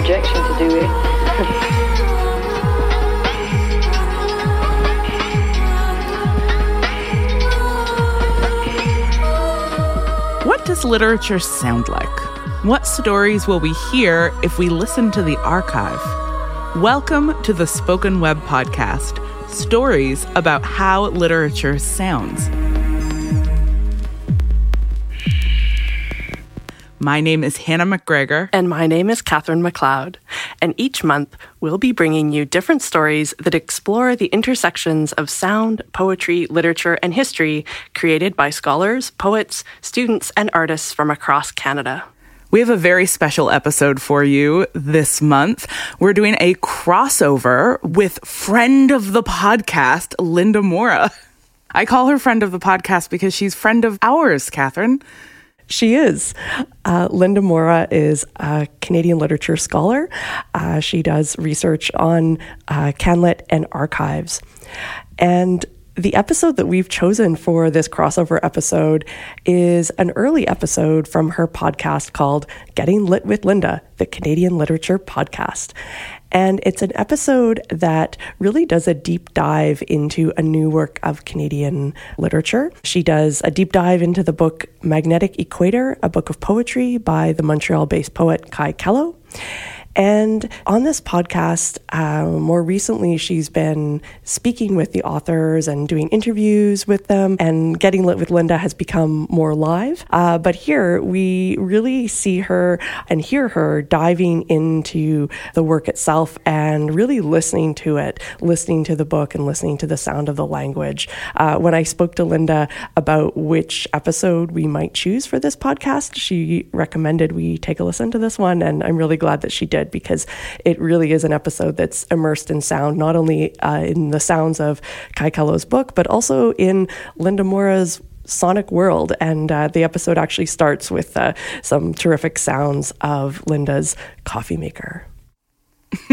projection to do, eh? What does literature sound like? What stories will we hear if we listen to the archive? Welcome to the Spoken Web Podcast stories about how literature sounds. My name is Hannah McGregor. And my name is Catherine McLeod. And each month, we'll be bringing you different stories that explore the intersections of sound, poetry, literature, and history created by scholars, poets, students, and artists from across Canada. We have a very special episode for you this month. We're doing a crossover with friend of the podcast, Linda Morra. I call her friend of the podcast because she's friend of ours, Catherine. She is. Uh, Linda Morra is a Canadian literature scholar. Uh, she does research on uh, CanLit and archives. And the episode that we've chosen for this crossover episode is an early episode from her podcast called Getting Lit with Linda, the Canadian Literature Podcast. And it's an episode that really does a deep dive into a new work of Canadian literature. She does a deep dive into the book Magnetic Equator, a book of poetry by the Montreal based poet Kaie Kellough. And on this podcast, uh, more recently, she's been speaking with the authors and doing interviews with them, and Getting Lit with Linda has become more live. Uh, but here, we really see her and hear her diving into the work itself and really listening to it, listening to the book and listening to the sound of the language. Uh, when I spoke to Linda about which episode we might choose for this podcast, she recommended we take a listen to this one, and I'm really glad that she did because it really is an episode that's immersed in sound, not only uh, in the sounds of Kaie Kellough's book, but also in Linda Morra's sonic world. And uh, the episode actually starts with uh, some terrific sounds of Linda's coffee maker.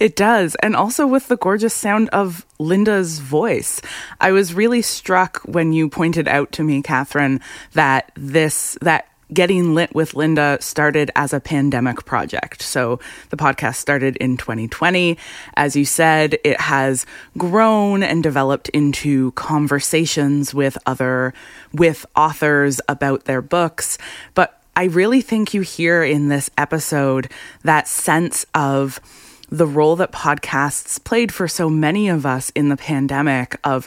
it does. And also with the gorgeous sound of Linda's voice. I was really struck when you pointed out to me, Catherine, that this, that Getting Lit with Linda started as a pandemic project. So the podcast started in 2020. As you said, it has grown and developed into conversations with other, with authors about their books. But I really think you hear in this episode that sense of the role that podcasts played for so many of us in the pandemic of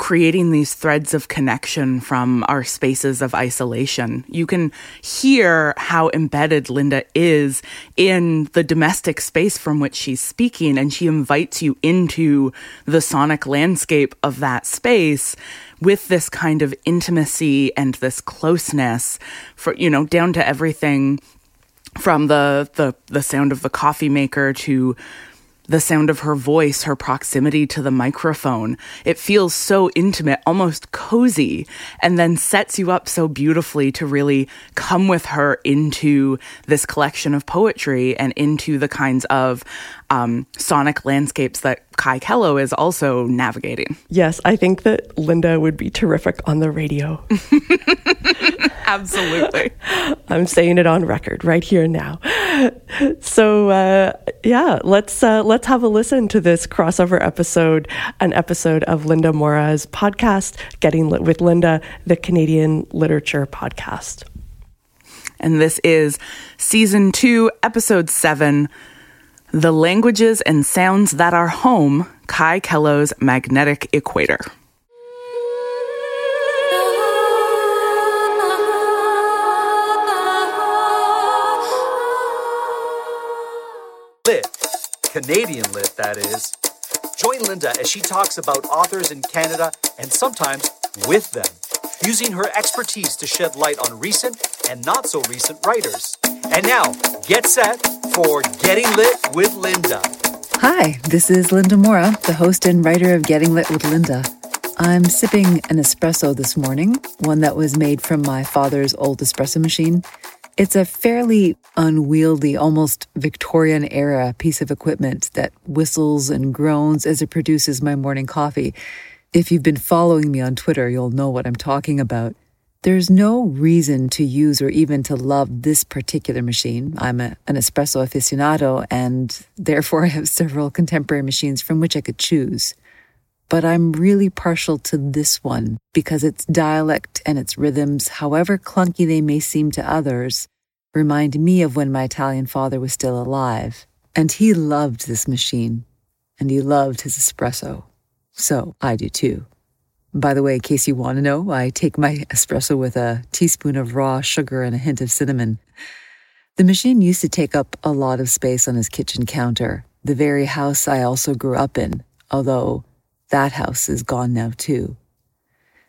creating these threads of connection from our spaces of isolation. You can hear how embedded Linda is in the domestic space from which she's speaking, and she invites you into the sonic landscape of that space with this kind of intimacy and this closeness for, you know, down to everything from the the the sound of the coffee maker to the sound of her voice, her proximity to the microphone. It feels so intimate, almost cozy, and then sets you up so beautifully to really come with her into this collection of poetry and into the kinds of um, sonic landscapes that Kaie Kellough is also navigating. Yes, I think that Linda would be terrific on the radio. Absolutely. I'm saying it on record right here now. So uh, yeah, let's uh, let's have a listen to this crossover episode, an episode of Linda Morra's podcast, Getting Lit with Linda, the Canadian Literature Podcast. And this is season two, episode seven the Languages and Sounds That Are Home, Kaie Kellough's Magnetic Equator. Lit, Canadian lit, that is. Join Linda as she talks about authors in Canada and sometimes with them, using her expertise to shed light on recent and not so recent writers. And now, get set for Getting Lit with Linda. Hi, this is Linda Morra, the host and writer of Getting Lit with Linda. I'm sipping an espresso this morning, one that was made from my father's old espresso machine. It's a fairly unwieldy, almost Victorian era piece of equipment that whistles and groans as it produces my morning coffee. If you've been following me on Twitter, you'll know what I'm talking about. There's no reason to use or even to love this particular machine. I'm a, an espresso aficionado, and therefore I have several contemporary machines from which I could choose. But I'm really partial to this one because its dialect and its rhythms, however clunky they may seem to others, remind me of when my Italian father was still alive. And he loved this machine, and he loved his espresso. So I do too. By the way, in case you want to know, I take my espresso with a teaspoon of raw sugar and a hint of cinnamon. The machine used to take up a lot of space on his kitchen counter, the very house I also grew up in, although that house is gone now too.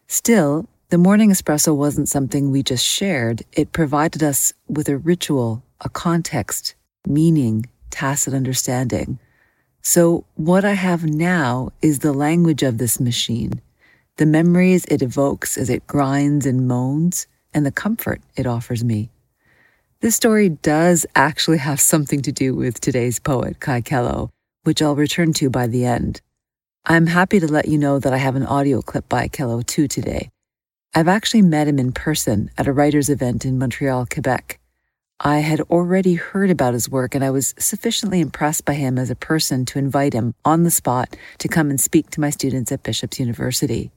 Still, the morning espresso wasn't something we just shared. It provided us with a ritual, a context, meaning, tacit understanding. So, what I have now is the language of this machine the memories it evokes as it grinds and moans, and the comfort it offers me. This story does actually have something to do with today's poet, Kaie Kellough, which I'll return to by the end. I'm happy to let you know that I have an audio clip by Kellough too today. I've actually met him in person at a writer's event in Montreal, Quebec. I had already heard about his work and I was sufficiently impressed by him as a person to invite him on the spot to come and speak to my students at Bishop's University.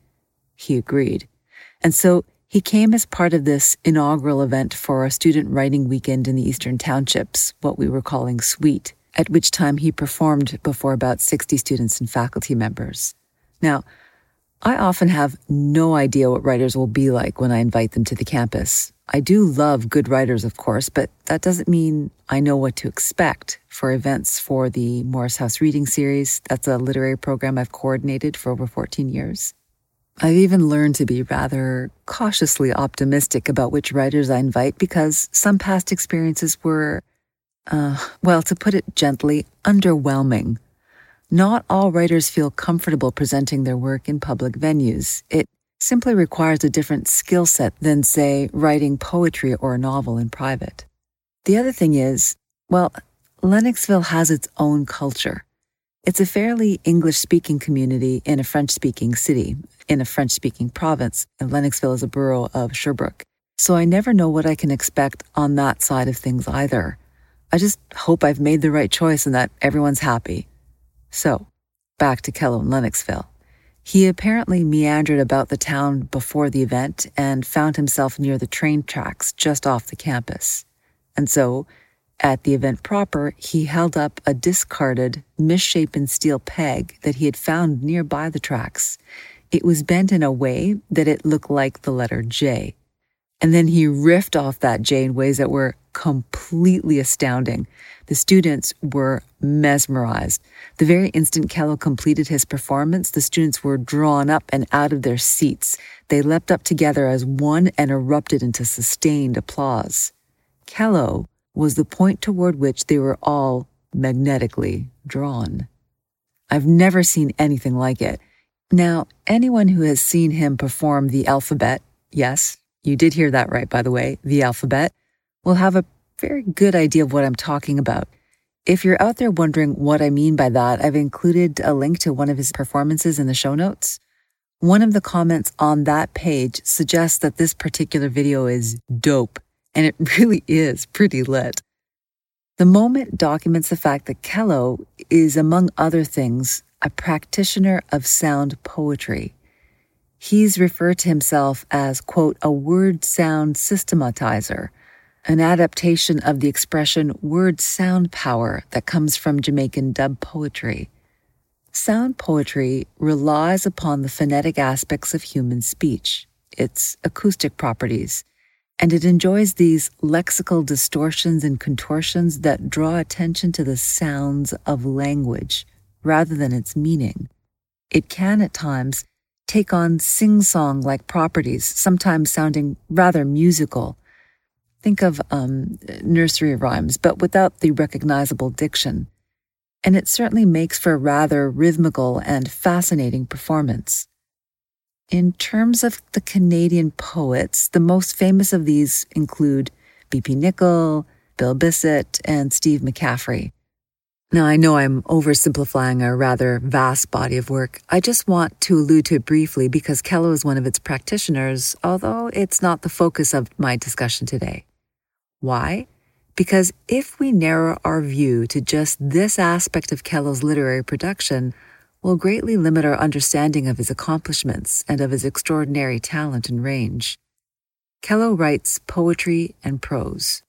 He agreed. And so he came as part of this inaugural event for a student writing weekend in the Eastern Townships, what we were calling Sweet, at which time he performed before about 60 students and faculty members. Now, I often have no idea what writers will be like when I invite them to the campus. I do love good writers, of course, but that doesn't mean I know what to expect for events for the Morris House Reading Series. That's a literary program I've coordinated for over 14 years. I've even learned to be rather cautiously optimistic about which writers I invite because some past experiences were, uh, well, to put it gently, underwhelming. Not all writers feel comfortable presenting their work in public venues. It simply requires a different skill set than, say, writing poetry or a novel in private. The other thing is, well, Lennoxville has its own culture. It's a fairly English speaking community in a French speaking city, in a French speaking province, and Lennoxville is a borough of Sherbrooke. So I never know what I can expect on that side of things either. I just hope I've made the right choice and that everyone's happy. So, back to Kellough and Lennoxville. He apparently meandered about the town before the event and found himself near the train tracks just off the campus. And so, at the event proper, he held up a discarded, misshapen steel peg that he had found nearby the tracks. It was bent in a way that it looked like the letter J. And then he riffed off that J in ways that were completely astounding. The students were mesmerized. The very instant Kellough completed his performance, the students were drawn up and out of their seats. They leapt up together as one and erupted into sustained applause. Kellough was the point toward which they were all magnetically drawn. I've never seen anything like it. Now, anyone who has seen him perform the alphabet, yes, you did hear that right, by the way, the alphabet, will have a very good idea of what I'm talking about. If you're out there wondering what I mean by that, I've included a link to one of his performances in the show notes. One of the comments on that page suggests that this particular video is dope and it really is pretty lit. The moment documents the fact that Kellough is, among other things, a practitioner of sound poetry. He's referred to himself as, quote, a word sound systematizer, an adaptation of the expression word sound power that comes from Jamaican dub poetry. Sound poetry relies upon the phonetic aspects of human speech, its acoustic properties, and it enjoys these lexical distortions and contortions that draw attention to the sounds of language rather than its meaning. It can at times take on sing song like properties, sometimes sounding rather musical. Think of um, nursery rhymes, but without the recognizable diction. And it certainly makes for a rather rhythmical and fascinating performance. In terms of the Canadian poets, the most famous of these include B.P. Nichol, Bill Bissett, and Steve McCaffery. Now, I know I'm oversimplifying a rather vast body of work. I just want to allude to it briefly because Kellough is one of its practitioners, although it's not the focus of my discussion today. Why? Because if we narrow our view to just this aspect of Kellough's literary production, we'll greatly limit our understanding of his accomplishments and of his extraordinary talent and range. Kellough writes poetry and prose.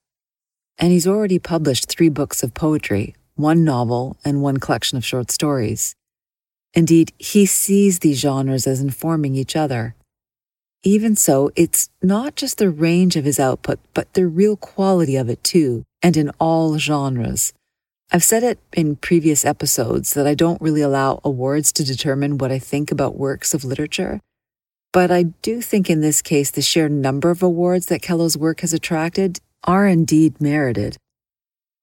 And he's already published three books of poetry, one novel, and one collection of short stories. Indeed, he sees these genres as informing each other. Even so, it's not just the range of his output, but the real quality of it too, and in all genres. I've said it in previous episodes that I don't really allow awards to determine what I think about works of literature. But I do think in this case, the sheer number of awards that Kellough's work has attracted are indeed merited.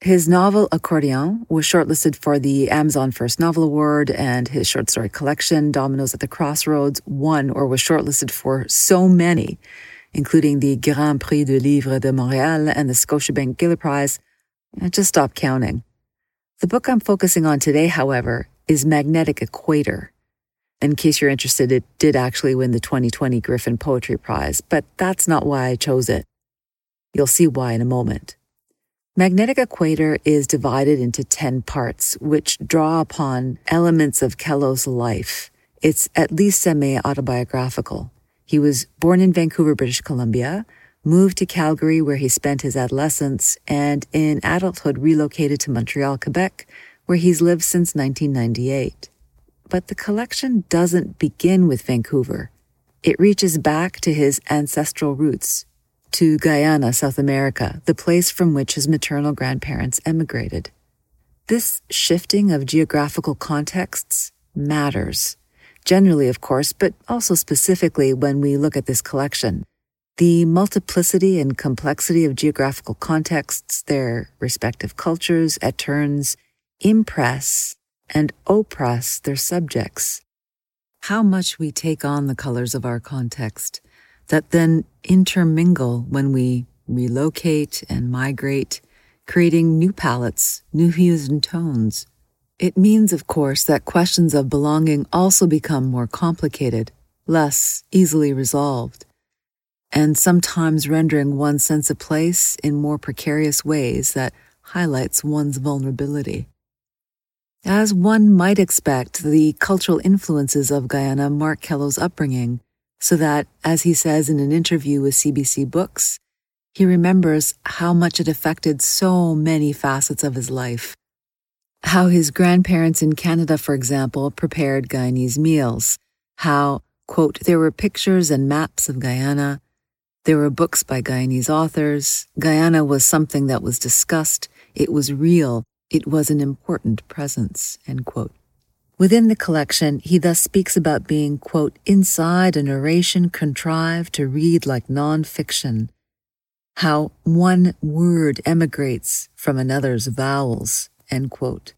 His novel Accordion was shortlisted for the Amazon First Novel Award, and his short story collection, Dominoes at the Crossroads, won or was shortlisted for so many, including the Grand Prix du Livre de Montréal and the Scotiabank Giller Prize. I just stopped counting. The book I'm focusing on today, however, is Magnetic Equator. In case you're interested, it did actually win the 2020 Griffin Poetry Prize, but that's not why I chose it. You'll see why in a moment. Magnetic Equator is divided into 10 parts, which draw upon elements of Kellough's life. It's at least semi autobiographical. He was born in Vancouver, British Columbia, moved to Calgary, where he spent his adolescence, and in adulthood relocated to Montreal, Quebec, where he's lived since 1998. But the collection doesn't begin with Vancouver. It reaches back to his ancestral roots to Guyana, South America, the place from which his maternal grandparents emigrated. This shifting of geographical contexts matters. Generally, of course, but also specifically when we look at this collection. The multiplicity and complexity of geographical contexts, their respective cultures, at turns, impress and oppress their subjects. How much we take on the colors of our context that then intermingle when we relocate and migrate, creating new palettes, new hues and tones. It means, of course, that questions of belonging also become more complicated, less easily resolved, and sometimes rendering one's sense of place in more precarious ways that highlights one's vulnerability. As one might expect, the cultural influences of Guyana mark Kellough's upbringing, so that, as he says in an interview with CBC Books, he remembers how much it affected so many facets of his life. How his grandparents in Canada, for example, prepared Guyanese meals. How, quote, there were pictures and maps of Guyana. There were books by Guyanese authors. Guyana was something that was discussed. It was real. It was an important presence, end quote. Within the collection, he thus speaks about being, quote, inside a narration contrived to read like nonfiction, how one word emigrates from another's vowels, end quote.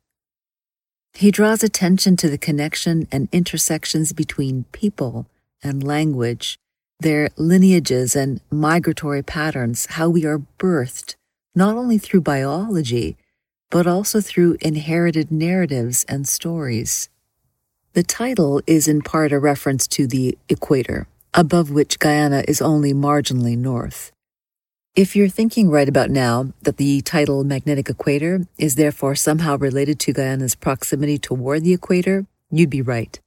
He draws attention to the connection and intersections between people and language, their lineages and migratory patterns, how we are birthed, not only through biology, but also through inherited narratives and stories. The title is in part a reference to the equator, above which Guyana is only marginally north. If you're thinking right about now that the title Magnetic Equator is therefore somehow related to Guyana's proximity toward the equator, you'd be right.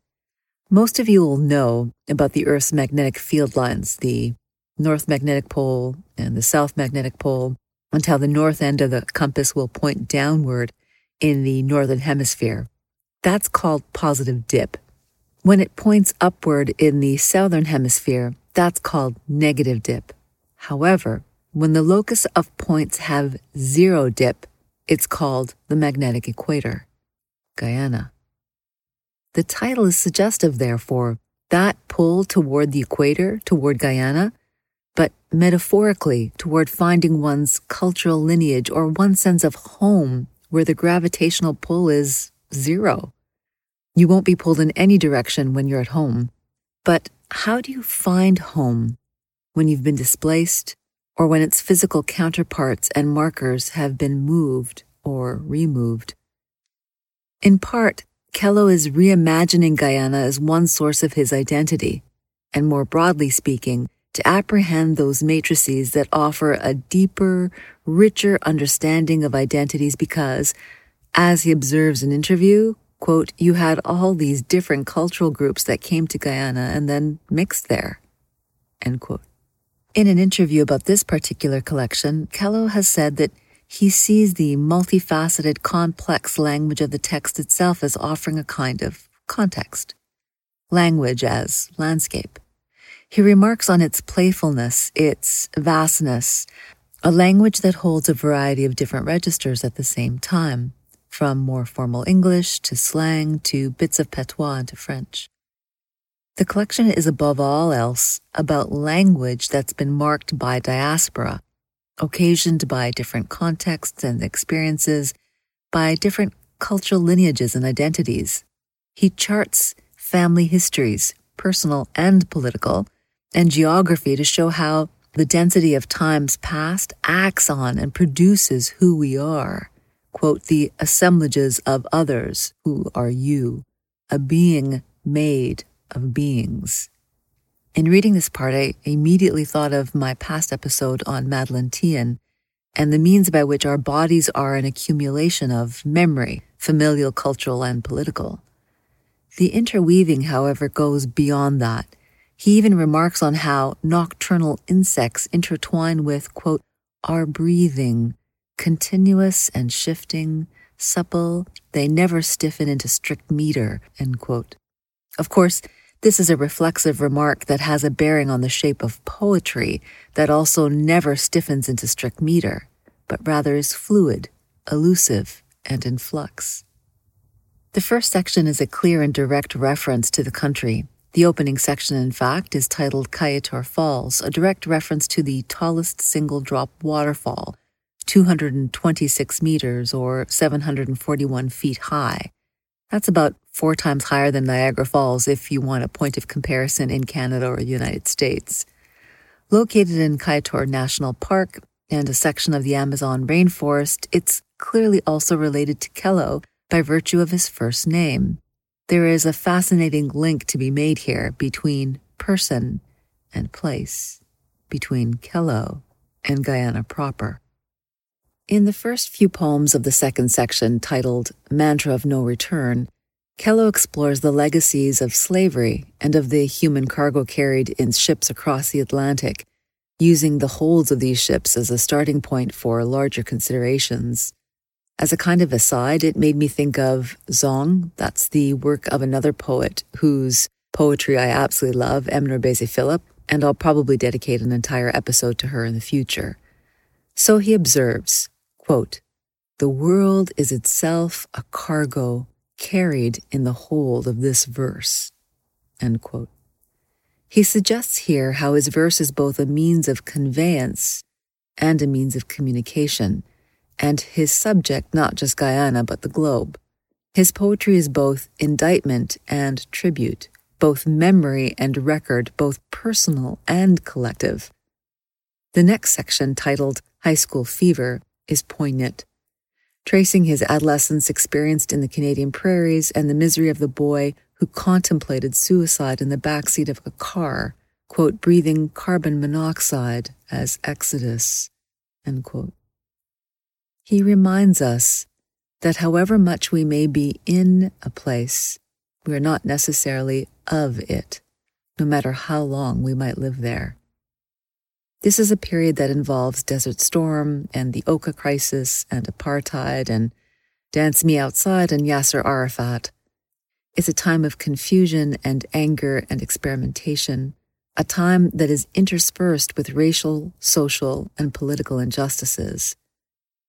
Most of you will know about the Earth's magnetic field lines, the North Magnetic Pole and the South Magnetic Pole, until the north end of the compass will point downward in the Northern Hemisphere. That's called positive dip. When it points upward in the southern hemisphere, that's called negative dip. However, when the locus of points have zero dip, it's called the magnetic equator, Guyana. The title is suggestive, therefore, that pull toward the equator, toward Guyana, but metaphorically toward finding one's cultural lineage or one sense of home where the gravitational pull is zero. You won't be pulled in any direction when you're at home. But how do you find home when you've been displaced or when its physical counterparts and markers have been moved or removed? In part, Kellough is reimagining Guyana as one source of his identity, and more broadly speaking, to apprehend those matrices that offer a deeper, richer understanding of identities because, as he observes in an interview, quote, you had all these different cultural groups that came to Guyana and then mixed there, end quote. In an interview about this particular collection, Kellough has said that he sees the multifaceted, complex language of the text itself as offering a kind of context. Language as landscape. He remarks on its playfulness, its vastness, a language that holds a variety of different registers at the same time, from more formal English to slang to bits of patois into French. The collection is above all else about language that's been marked by diaspora, occasioned by different contexts and experiences, by different cultural lineages and identities. He charts family histories, personal and political, and geography to show how the density of times past acts on and produces who we are. Quote, the assemblages of others who are you, a being made of beings. In reading this part, I immediately thought of my past episode on Madeleine Thien and the means by which our bodies are an accumulation of memory, familial, cultural, and political. The interweaving, however, goes beyond that he even remarks on how nocturnal insects intertwine with, quote, our breathing, continuous and shifting, supple, they never stiffen into strict meter. Of course, this is a reflexive remark that has a bearing on the shape of poetry that also never stiffens into strict meter, but rather is fluid, elusive, and in flux. The first section is a clear and direct reference to the country, the opening section, in fact, is titled Kaieteur Falls, a direct reference to the tallest single drop waterfall, 226 meters or 741 feet high. That's about four times higher than Niagara Falls if you want a point of comparison in Canada or the United States. Located in Kaieteur National Park and a section of the Amazon rainforest, it's clearly also related to Kellough by virtue of his first name. There is a fascinating link to be made here between person and place, between Kellough and Guyana proper. In the first few poems of the second section, titled Mantra of No Return, Kellough explores the legacies of slavery and of the human cargo carried in ships across the Atlantic, using the holds of these ships as a starting point for larger considerations. As a kind of aside, it made me think of Zong. That's the work of another poet whose poetry I absolutely love, M. NourbeSe Philip, and I'll probably dedicate an entire episode to her in the future. So he observes, quote, The world is itself a cargo carried in the hold of this verse. He suggests here how his verse is both a means of conveyance and a means of communication and his subject not just Guyana, but the globe. His poetry is both indictment and tribute, both memory and record, both personal and collective. The next section, titled High School Fever, is poignant, tracing his adolescence experienced in the Canadian prairies and the misery of the boy who contemplated suicide in the backseat of a car, quote, breathing carbon monoxide as exodus, end quote. He reminds us that however much we may be in a place, we are not necessarily of it, no matter how long we might live there. This is a period that involves Desert Storm and the Oka crisis and apartheid and Dance Me Outside and Yasser Arafat. It's a time of confusion and anger and experimentation, a time that is interspersed with racial, social, and political injustices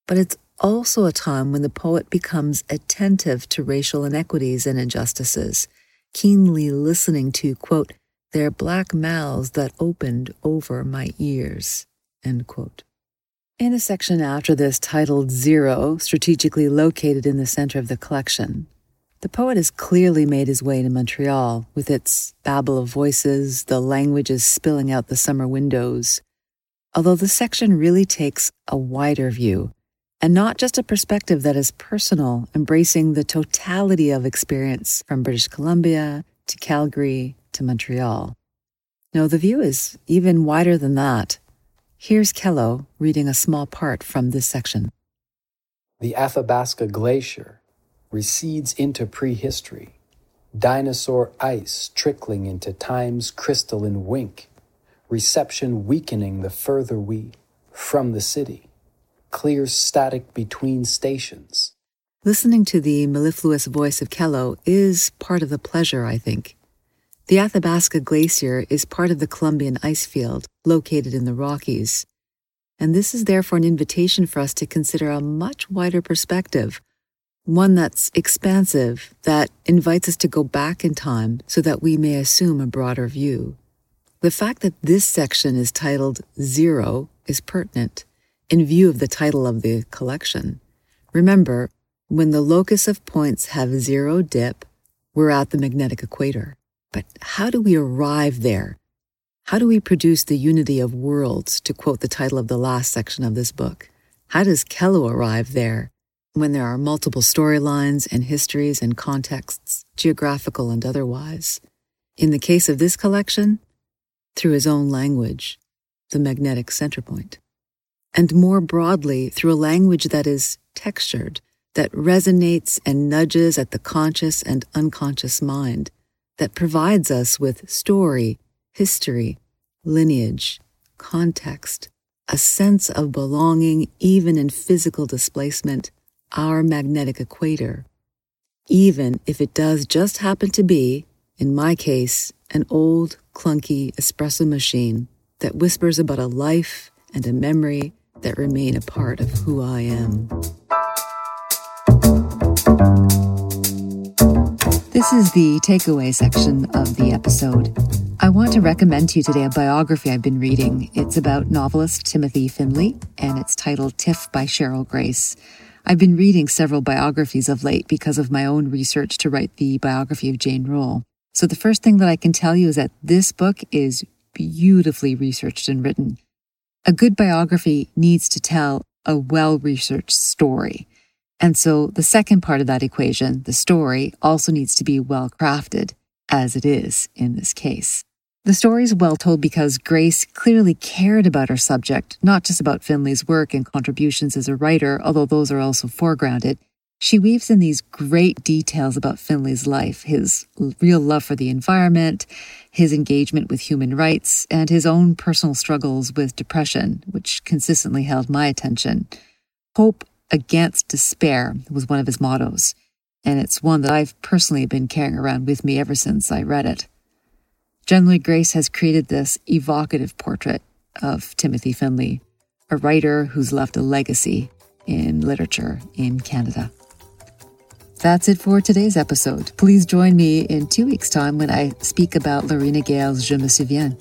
but it's also a time when the poet becomes attentive to racial inequities and injustices, keenly listening to, quote, their black mouths that opened over my ears. In a section after this titled Zero, strategically located in the center of the collection, the poet has clearly made his way to Montreal with its babble of voices, the languages spilling out the summer windows. Although the section really takes a wider view, and not just a perspective that is personal, embracing the totality of experience from British Columbia to Calgary to Montreal. No, the view is even wider than that. Here's Kellough reading a small part from this section. The Athabasca Glacier recedes into prehistory, dinosaur ice trickling into time's crystalline wink, reception weakening the further we from the city clear static between stations. Listening to the mellifluous voice of Kellough is part of the pleasure, I think. The Athabasca Glacier is part of the Columbian ice field located in the Rockies, and this is therefore an invitation for us to consider a much wider perspective, one that's expansive, that invites us to go back in time so that we may assume a broader view. The fact that this section is titled Zero is pertinent in view of the title of the collection. Remember, when the locus of points have zero dip, we're at the magnetic equator. But how do we arrive there? How do we produce the unity of worlds, to quote the title of the last section of this book? How does Kellough arrive there when there are multiple storylines and histories and contexts, geographical and otherwise? In the case of this collection, through his own language, the magnetic center point and more broadly through a language that is textured, that resonates and nudges at the conscious and unconscious mind, that provides us with story, history, lineage, context, a sense of belonging even in physical displacement, our magnetic equator, even if it does just happen to be, in my case, an old, clunky espresso machine that whispers about a life and a memory that remain a part of who I am. This is the takeaway section of the episode. I want to recommend to you today a biography I've been reading. It's about novelist Timothy Findley, and it's titled Tiff by Sherrill Grace. I've been reading several biographies of late because of my own research to write the biography of Jane Rule. So the first thing that I can tell you is that this book is beautifully researched and written. A good biography needs to tell a well researched story. And so the second part of that equation, the story, also needs to be well crafted, as it is in this case. The story is well told because Grace clearly cared about her subject, not just about Findley's work and contributions as a writer, although those are also foregrounded, she weaves in these great details about Findley's life, his real love for the environment, his engagement with human rights, and his own personal struggles with depression, which consistently held my attention. Hope against despair was one of his mottos, and it's one that I've personally been carrying around with me ever since I read it. Generally, Grace has created this evocative portrait of Timothy Findley, a writer who's left a legacy in literature in Canada. That's it for today's episode. Please join me in two weeks' time when I speak about Lorena Gale's Je me souviens.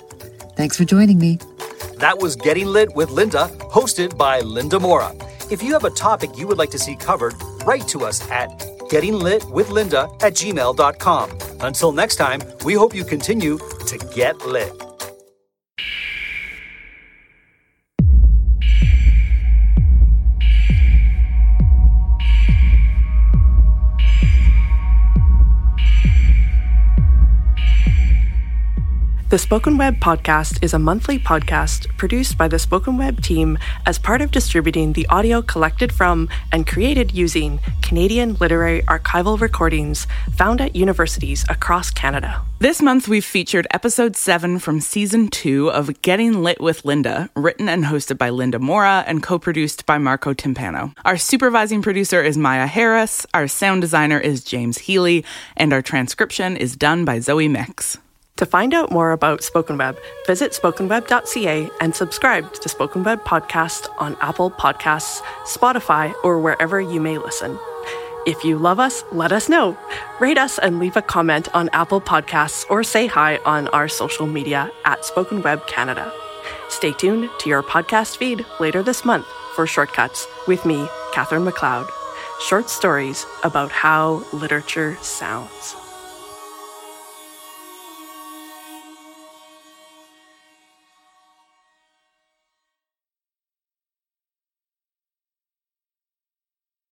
Thanks for joining me. That was Getting Lit with Linda, hosted by Linda Morra. If you have a topic you would like to see covered, write to us at gettinglitwithlinda at gmail.com. Until next time, we hope you continue to get lit. The Spoken Web podcast is a monthly podcast produced by the Spoken Web team as part of distributing the audio collected from and created using Canadian literary archival recordings found at universities across Canada. This month, we've featured episode seven from season two of Getting Lit with Linda, written and hosted by Linda Morra and co produced by Marco Timpano. Our supervising producer is Maya Harris, our sound designer is James Healy, and our transcription is done by Zoe Mix. To find out more about Spoken Web, visit spokenweb.ca and subscribe to Spoken Web Podcast on Apple Podcasts, Spotify, or wherever you may listen. If you love us, let us know. Rate us and leave a comment on Apple Podcasts or say hi on our social media at Spoken Web Canada. Stay tuned to your podcast feed later this month for Shortcuts with me, Catherine McLeod. Short stories about how literature sounds.